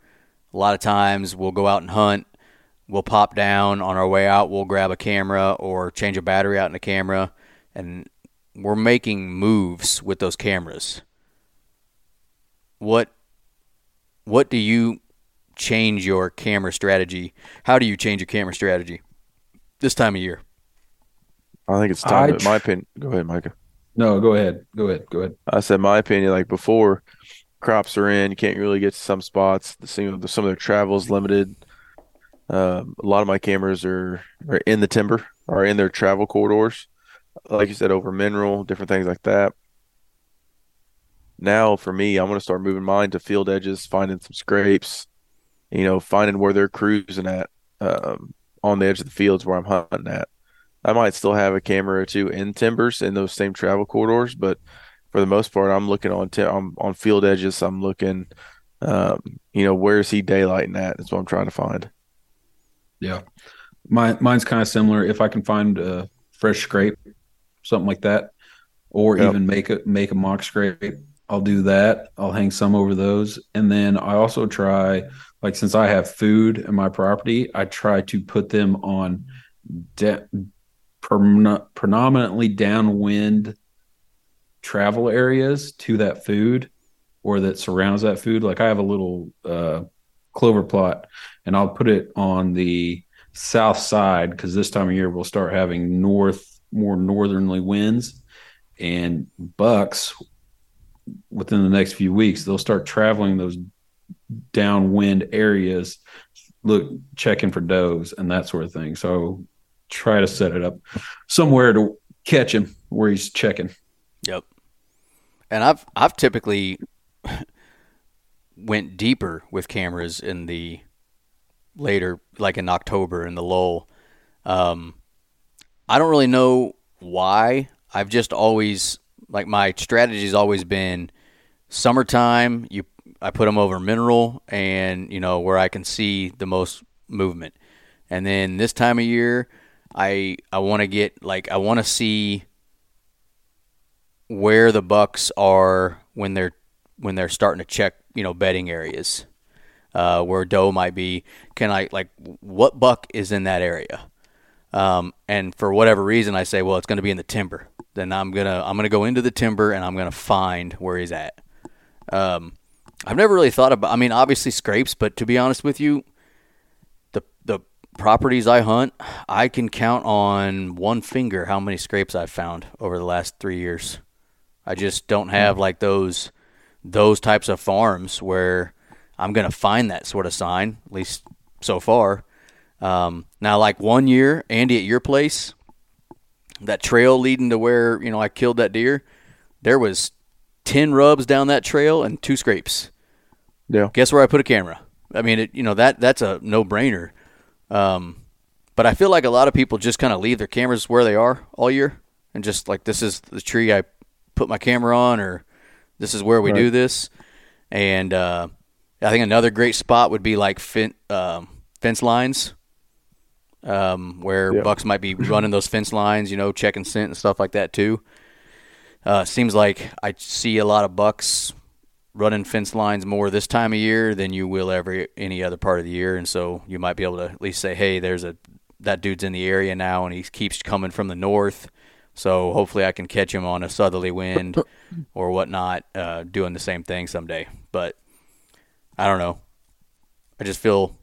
a lot of times we'll go out and hunt. We'll pop down on our way out. We'll grab a camera or change a battery out in the camera, and we're making moves with those cameras. What what do you change your camera strategy? How do you change your camera strategy this time of year? I think it's time. I to, my opinion. Go ahead, Micah. No, go ahead. Go ahead. Go ahead. I said my opinion. Like before, crops are in. You can't really get to some spots. The some some of their travel is limited. Um, a lot of my cameras are, are in the timber, are in their travel corridors, like you said, over mineral, different things like that. Now, for me, I'm going to start moving mine to field edges, finding some scrapes, you know, finding where they're cruising at um, on the edge of the fields where I'm hunting at. I might still have a camera or two in timbers in those same travel corridors, but for the most part, I'm looking on t- on, on field edges. I'm looking, um, you know, where is he daylighting at? That's what I'm trying to find. Yeah. My mine's kind of similar. If I can find a fresh scrape, something like that, or Yep. even make a make a mock scrape, I'll do that. I'll hang some over those. And then I also try like since I have food in my property, I try to put them on de- predominantly downwind travel areas to that food or that surrounds that food. Like I have a little uh clover plot, and I'll put it on the south side because this time of year we'll start having north more northerly winds and bucks within the next few weeks they'll start traveling those downwind areas look checking for does and that sort of thing so try to set it up somewhere to catch him where he's checking Yep. And I've I've typically went deeper with cameras in the later, like in October in the lull. Um, I don't really know why. I've just always like my strategy's always been summertime. You I put them over mineral and you know where I can see the most movement. And then this time of year, I I want to get like I want to see where the bucks are when they're when they're starting to check you know bedding areas uh, where doe might be can i like what buck is in that area um, and for whatever reason i say well it's going to be in the timber. Then i'm gonna i'm gonna go into the timber and i'm gonna find where he's at. Um, i've never really thought about i mean obviously scrapes but to be honest with you the the properties i hunt i can count on one finger how many scrapes i've found over the last three years. I just don't have like those those types of farms where I'm gonna find that sort of sign, at least so far. Um, now, like one year, Andy, at your place, that trail leading to where you know I killed that deer, there was ten rubs down that trail and two scrapes. Yeah. Guess where I put a camera? I mean, it, you know that that's a no brainer. Um, but I feel like a lot of people just kind of leave their cameras where they are all year, and just like this is the tree I put my camera on, or this is where we Right. do this. And uh, I think another great spot would be like fin- um, fence lines, um, where Yeah. bucks might be running those fence lines, you know, checking scent and stuff like that too. Uh, seems like I see a lot of bucks running fence lines more this time of year than you will every any other part of the year, and so you might be able to at least say, "Hey, there's a that dude's in the area now, and he keeps coming from the north." So hopefully, I can catch him on a southerly wind or whatnot, uh, doing the same thing someday. But I don't know. I just feel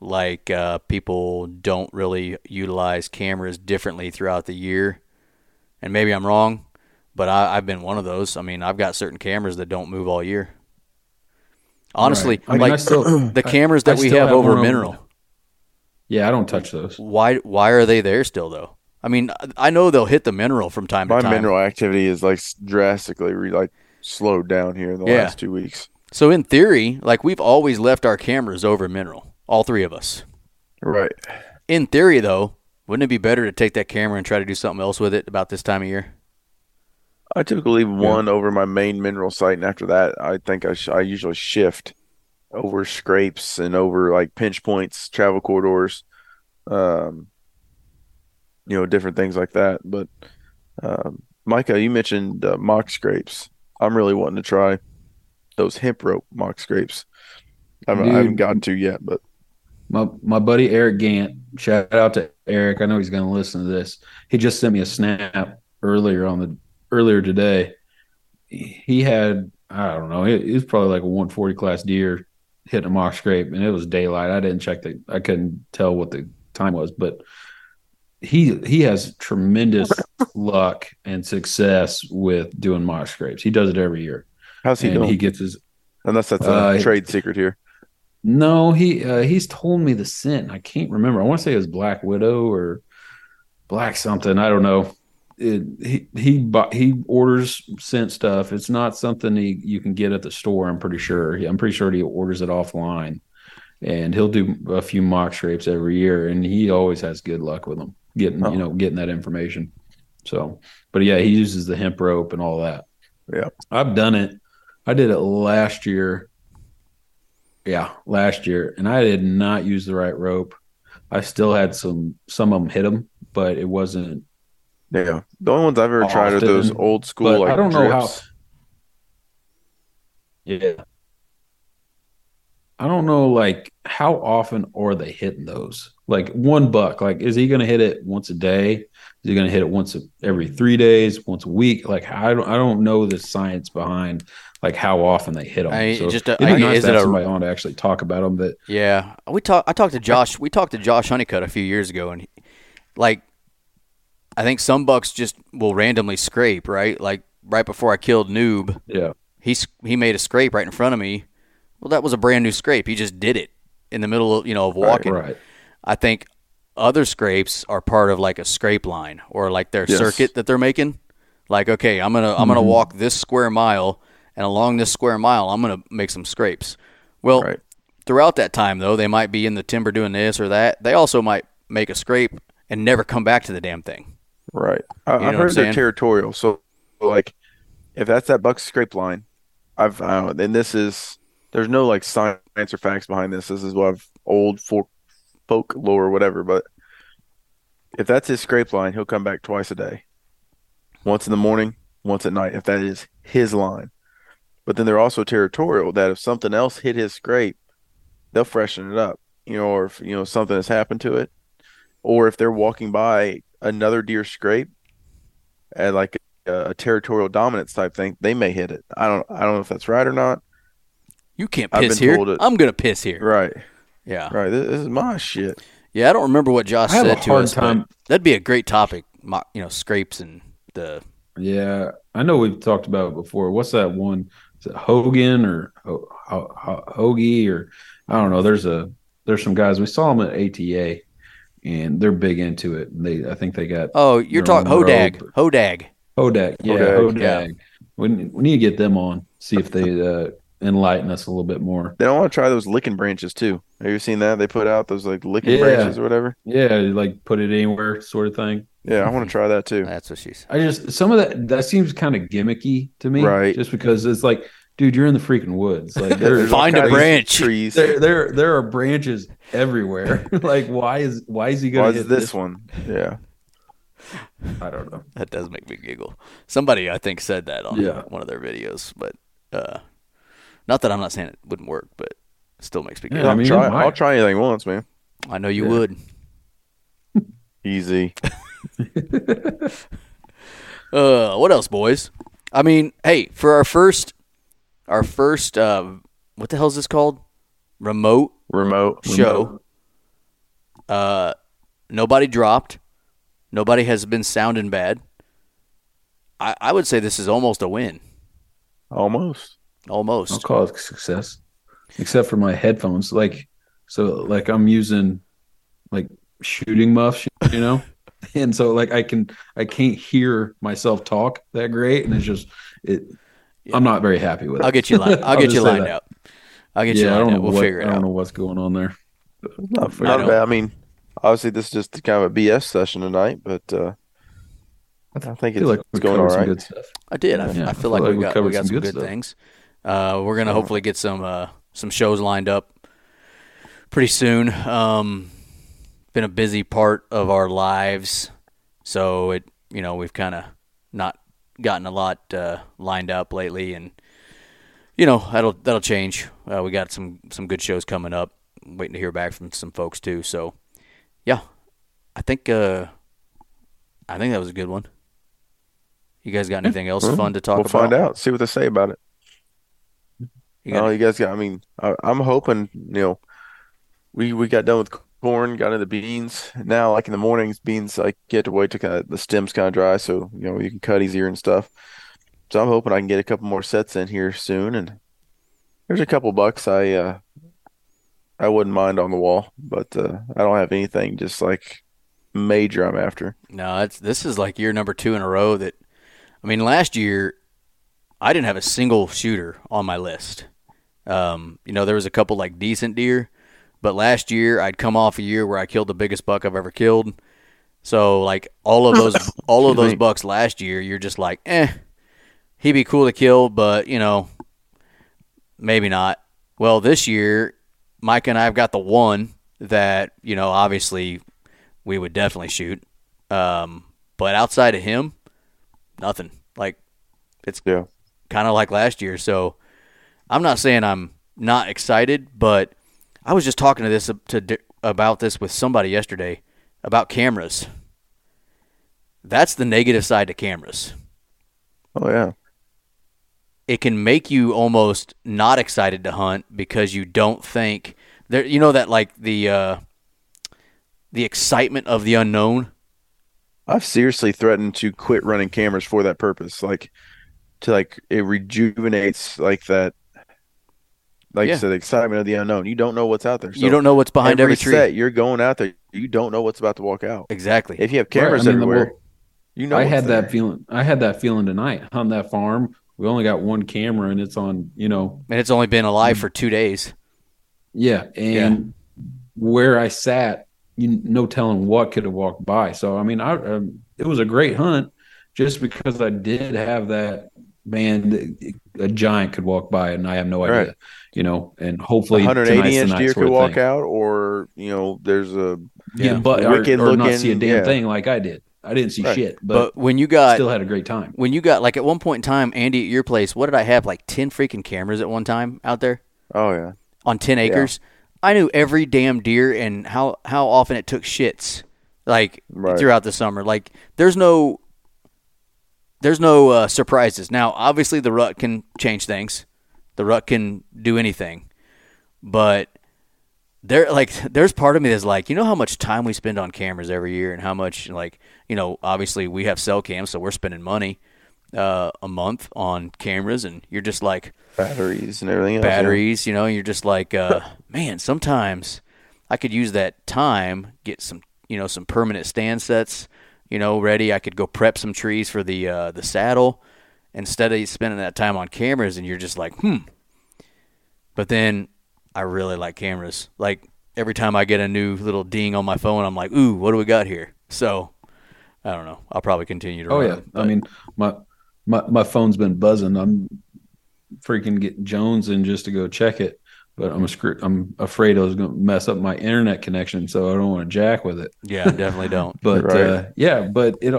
like uh, people don't really utilize cameras differently throughout the year, and maybe I'm wrong, but I, I've been one of those. I mean, I've got certain cameras that don't move all year. Honestly, Right. I mean, like I still- the cameras I that we have have over one over- mineral. yeah i don't touch those Why? Why are they there still though? I mean, I know they'll hit the mineral from time My to time. My mineral activity is like drastically re- like slowed down here in the Yeah. last two weeks. So in theory, like we've always left our cameras over mineral, all three of us. Right. In theory, though, wouldn't it be better to take that camera and try to do something else with it about this time of year? I typically leave one over my main mineral site, and after that, I think I, sh- I usually shift over scrapes and over like pinch points, travel corridors, um, you know, different things like that. But um, Micah, you mentioned uh, mock scrapes. I'm really wanting to try those hemp rope mock scrapes. I haven't, I haven't gotten to yet, but My my buddy Eric Gant, shout out to Eric. I know he's going to listen to this. He just sent me a snap earlier on the earlier today. He had I don't know. It, it was probably like a 140 class deer hitting a mock scrape, and it was daylight. I didn't check the. I couldn't tell what the time was, but he he has tremendous luck and success with doing mock scrapes. He does it every year, how's he and doing? he gets his Unless that's a Uh, trade secret here. No, he uh, he's told me the scent. I can't remember. I want to say it was Black Widow or Black something. I don't know. It, he he he orders scent stuff. It's not something he, you can get at the store. I'm pretty sure. I'm pretty sure he orders it offline, and he'll do a few mock scrapes every year, and he always has good luck with them getting Oh. you know getting that information. So, but yeah, he uses the hemp rope and all that. Yeah. I've done it. I did it last year. Yeah, last year, and I did not use the right rope. I still had some some of them hit them, but it wasn't. Yeah. The only ones I've ever tried are those old school like I don't know how- Yeah, I don't know. Like, how often are they hitting those? Like one buck. Like, is he going to hit it once a day? Is he going to hit it once a, every three days? Once a week? Like, I don't. I don't know the science behind like how often they hit them. I- so just uh, a- be I- nice is it a- somebody on to actually talk about them. That Yeah, we talked. I talked to Josh. We talked to Josh Honeycutt a few years ago, and he, like, I think some bucks just will randomly scrape. Right, like right before I killed Noob, yeah, he he made a scrape right in front of me. Well, that was a brand new scrape. He just did it in the middle of you know of walking. right. I think other scrapes are part of like a scrape line or like their Yes. circuit that they're making. Like, okay, I'm gonna I'm gonna mm-hmm. walk this square mile, and along this square mile, I'm gonna make some scrapes. Well, Right. throughout that time though, they might be in the timber doing this or that. They also might make a scrape and never come back to the damn thing. Right. I, I've heard they're territorial. So, like, if that's that buck scrape line, I've, don't, and this is, there's no like science or facts behind this. This is what I've old folk, folk lore or whatever. But if that's his scrape line, he'll come back twice a day. Once in the morning, once at night, if that is his line. But then they're also territorial that if something else hit his scrape, they'll freshen it up, you know, or if, you know, something has happened to it. Or if they're walking by another deer scrape at like a, a territorial dominance type thing, they may hit it. I don't I don't know if that's right or not. You can't piss here. it- I'm gonna piss here. Right. Yeah, Right. This, this is my shit. yeah. I don't remember what Josh I have a said to hard us. but time- That'd be a great topic. You know, scrapes and the Yeah, I know we've talked about it before. What's that one? Is it Hogan or Ho- Ho- Ho- Hoagie or I don't know. There's a there's some guys we saw them at ATA, and they're big into it. And they I think they got oh, you're talking Hodag. rope. Hodag. Hodag. Yeah, Hodag, Hodag. We, we need to get them on. See if they uh, enlighten us a little bit more. They don't want to try those licking branches too. Have you seen that? They put out those like licking Yeah. branches or whatever. Yeah, like put it anywhere, sort of thing. Yeah, I want to try that too. That's what she's. I just some of that that seems kind of gimmicky to me, Right. Just because it's like, dude, you're in the freaking woods. Like there, There's Find a branch. Trees. there, there, there are branches everywhere. like, why is why is he Why going is to this one? Yeah. I don't know. That does make me giggle. Somebody I think said that on Yeah. one of their videos, but uh, not that I'm not saying it wouldn't work, but it still makes me Yeah, giggle. I I'll mean, try. I'll try anything once, man. I know you Yeah. would. Easy. Uh, what else, boys? I mean, hey, for our first, our first, uh, what the hell is this called? Remote Remote. show. Uh, nobody dropped. Nobody has been sounding bad. I, I would say this is almost a win. Almost. Almost. I'll call it success, except for my headphones. Like, so like I'm using like shooting muffs, you know, and so like I can I can't hear myself talk that great, and it's just it. I'm not very happy with it. I'll get you. Li- I'll, I'll get you lined that. up. I'll get yeah, you I lined don't up. We'll what, figure it out. I don't out. know what's going on there. Not, figure not it bad. I mean, obviously this is just kind of a BS session tonight, but uh, I think I it's, like it's going all covered some good stuff. I did. I, Yeah, I I feel feel like, like we we got we covered got some some good good stuff. things. Uh, we're gonna hopefully get some uh, some shows lined up pretty soon. Um, been a busy part of our lives, so it you know we've kind of not gotten a lot uh, lined up lately, and you know that'll that'll change. Uh, we got some some good shows coming up. I'm Waiting to hear back from some folks too. So yeah, I think uh, I think that was a good one. You guys got anything else fun to talk about? We'll find out. See what they say about it. You got oh, you guys got. I mean, I, I'm hoping. You know, we we got done with corn, got into beans. Now, like in the mornings, beans like get to wait to kind of the stems kind of dry, so you know you can cut easier and stuff. So I'm hoping I can get a couple more sets in here soon, and there's a couple bucks I uh I wouldn't mind on the wall, but uh, I don't have anything just like major I'm after. No, it's this is like year number two in a row that I mean last year I didn't have a single shooter on my list. Um, you know, there was a couple like decent deer, but last year I'd come off a year where I killed the biggest buck I've ever killed. So like all of those all of those bucks last year, you're just like, eh, he'd be cool to kill, but you know, maybe not. Well, this year, Mike and I have got the one that you know, obviously, we would definitely shoot. Um, but outside of him, nothing. Like it's Yeah. Kind of like last year. So I'm not saying I'm not excited, but I was just talking to this to about this with somebody yesterday about cameras. That's the negative side to cameras. Oh yeah. it can make you almost not excited to hunt because you don't think there. You know that like the uh, the excitement of the unknown. I've seriously threatened to quit running cameras for that purpose. Like to like it rejuvenates like that like Yeah. I said, the excitement of the unknown. You don't know what's out there. So you don't know what's behind every, tree. set you're going out there, you don't know what's about to walk out. Exactly. If you have Right, cameras I mean, everywhere, well, you know I what's had there. that feeling. I had that feeling tonight on that farm. We only got one camera, and it's on. You know, and it's only been alive for two days. yeah, and where I sat, you no telling what could have walked by. So I mean, I um, it was a great hunt, just because I did have that man. A giant could walk by, and I have no idea. Right. You know, and hopefully, 180 the inch night deer could walk thing. out, or you know, there's a Yeah, Yeah. but or, Wicked or not looking- see a damn yeah. thing like I did. I didn't see Right. shit, But, but, when you got still had a great time. when you got like at one point in time, Andy, at your place, what did I have? Like ten freaking cameras at one time out there oh yeah, on ten acres. I knew every damn deer and how how often it took shits, like Right. throughout the summer. Like there's no there's no uh, surprises. Now, obviously, the rut can change things. The rut can do anything, but there like there's part of me that's like you know how much time we spend on cameras every year and how much like you know obviously we have cell cams so we're spending money uh, a month on cameras and you're just like batteries and everything else. yeah. batteries you know you're just like uh, man sometimes i could use that time get some you know some permanent stand sets you know ready. I could go prep some trees for the uh, the saddle instead of spending that time on cameras and you're just like hmm. But then i really like cameras. Like every time i get a new little ding on my phone i'm like ooh what do we got here? So i don't know. I'll probably continue to Oh yeah, it, I mean my my my phone's been buzzing. I'm freaking getting Jones in just to go check it, but I'm screw- I'm afraid I was going to mess up my internet connection, so I don't want to jack with it. yeah definitely don't But Right. uh, yeah, but it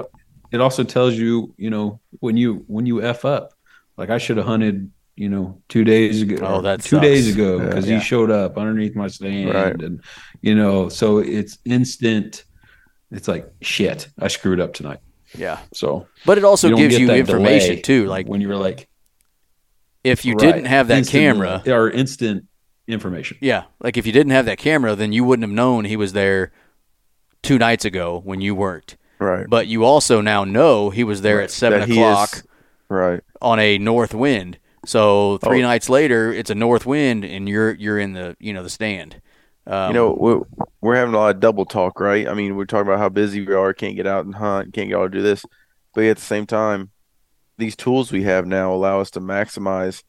it also tells you, you know, when you when you f up, like I should have hunted, you know, two days ago. Oh, or that two sucks. days ago because Yeah. he showed up underneath my stand, Right. and you know, so it's instant. It's like shit. I screwed up tonight. yeah So but it also don't gives you information too like when you were like if you Right. didn't have that Instant camera delay, or instant information. yeah like if you didn't have that camera then you wouldn't have known he was there two nights ago when you weren't Right. but you also now know he was there Right. at seven That o'clock is- right. on a north wind so three Oh. nights later it's a north wind and you're you're in the you know the stand um, you know, we're, we're having a lot of double talk, right? I mean, we're talking about how busy we are, can't get out and hunt, can't get out to do this, but at the same time, these tools we have now allow us to maximize.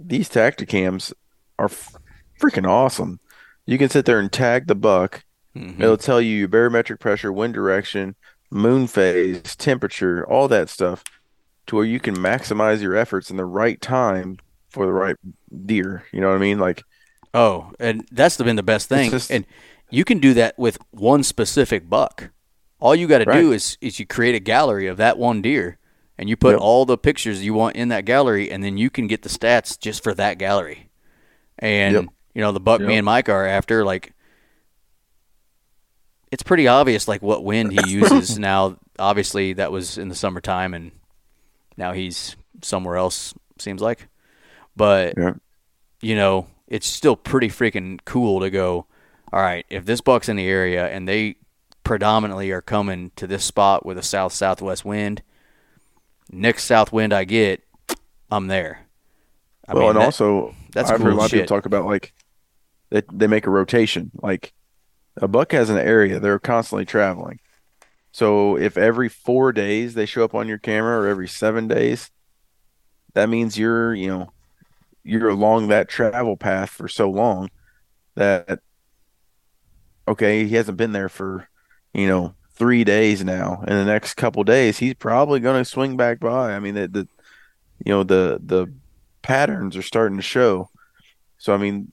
These Tactacams are f- freaking awesome. You can sit there and tag the buck. mhm. It'll tell you your barometric pressure, wind direction, moon phase, temperature, all that stuff, to where you can maximize your efforts in the right time for the right deer. You know what I mean? Like, Oh, and that's been the best thing. just- and you can do that with one specific buck. All you got to do is is you create a gallery of that one deer, and you put Yep. all the pictures you want in that gallery, and then you can get the stats just for that gallery. And Yep. you know the buck me and Mike are after like. It's pretty obvious, like what wind he uses now. Obviously, that was in the summertime, and now he's somewhere else. Seems like, but Yeah. you know, it's still pretty freaking cool to go, all right, if this buck's in the area and they predominantly are coming to this spot with a south southwest wind, next south wind I get, I'm there. I well, mean, and that- also, that's I've cool heard a lot of people talk about like they they make a rotation. Like a buck has an area; they're constantly traveling. So if every four days they show up on your camera, or every seven days, that means you're you know you're along that travel path for so long that okay, he hasn't been there for you know three days now. In the next couple days, he's probably going to swing back by. I mean, the, the you know the the patterns are starting to show. So I mean,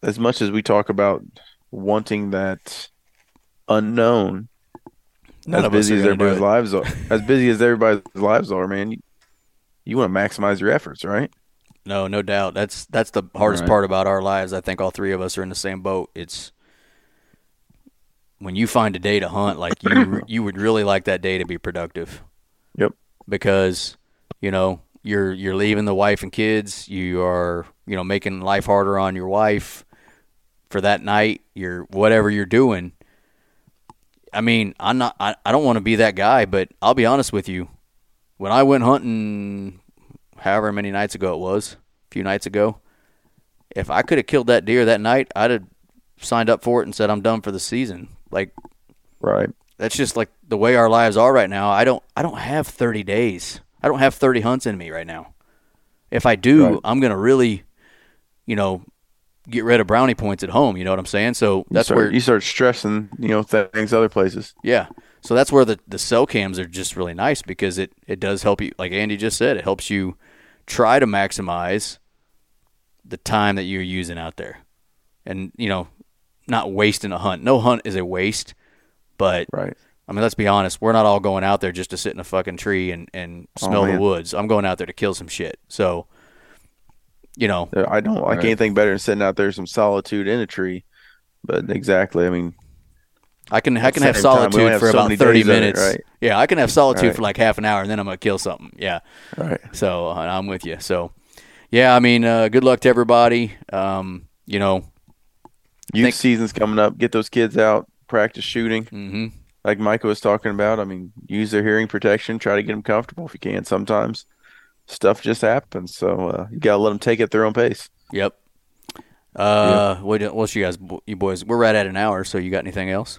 as much as we talk about wanting that unknown, None as busy as everybody's lives are, as busy as everybody's lives are, man, you, you want to maximize your efforts, right? No, no doubt. That's that's the hardest Right. part about our lives. I think all three of us are in the same boat. It's when you find a day to hunt, like you you would really like that day to be productive. Yep. Because, you know, you're you're leaving the wife and kids. You are you know making life harder on your wife for that night. You're whatever you're doing. I mean, I'm not. I, I don't want to be that guy, but I'll be honest with you. When I went hunting, however many nights ago it was, a few nights ago, if I could have killed that deer that night, I'd have signed up for it and said I'm done for the season. Like Right. that's just like the way our lives are right now. I don't I don't have 30 days. I don't have 30 hunts in me right now. If I do, Right. I'm going to really you know get rid of brownie points at home, you know what I'm saying? So You that's start, where you start stressing, you know, things other places. yeah. So that's where the the cell cams are just really nice because it it does help you like Andy just said, it helps you try to maximize the time that you're using out there. And you know, not wasting a hunt. No hunt is a waste, but Right. I mean, let's be honest. We're not all going out there just to sit in a fucking tree and, and Oh, smell the woods. I'm going out there to kill some shit. So, you know, I don't like Right. anything better than sitting out there some solitude in a tree. But exactly, I mean, I can I can have same time, we only solitude have for so about 30 days of it, minutes. right. Yeah, I can have solitude Right. for like half an hour and then I'm going to kill something. Yeah. right. So, uh, I'm with you. So, yeah, I mean, uh, good luck to everybody. Um, you know, Youth Think- season's coming up. Get those kids out, practice shooting. mhm. Like Micah was talking about. I mean, use their hearing protection. Try to get them comfortable if you can. Sometimes stuff just happens, so uh, you gotta let them take it at their own pace. Yep. Uh, what what's you guys you boys? We're right at an hour, so you got anything else?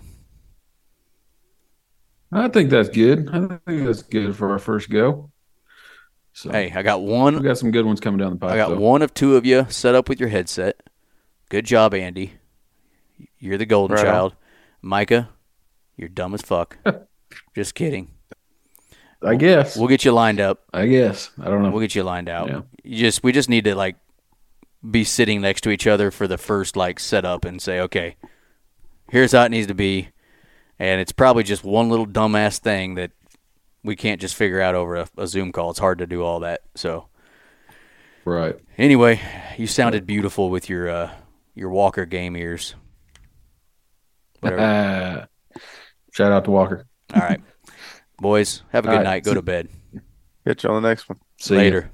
I think that's good. I think that's good for our first go. So Hey, I got one. we got some good ones coming down the pipe. I got though. one of two of you set up with your headset. Good job, Andy. You're the golden Right on. child. Micah, you're dumb as fuck. Just kidding. I guess. We'll get you lined up. I guess. I don't know. We'll get you lined out. Yeah. You just we just need to like be sitting next to each other for the first like setup and say, okay, here's how it needs to be, and it's probably just one little dumbass thing that we can't just figure out over a, a Zoom call. It's hard to do all that. So right. anyway, you sounded beautiful with your uh, your Walker game ears. Whatever. Shout out to Walker. all right, boys, have a good All right. night. Go to bed Catch you on the next one. See ya. later.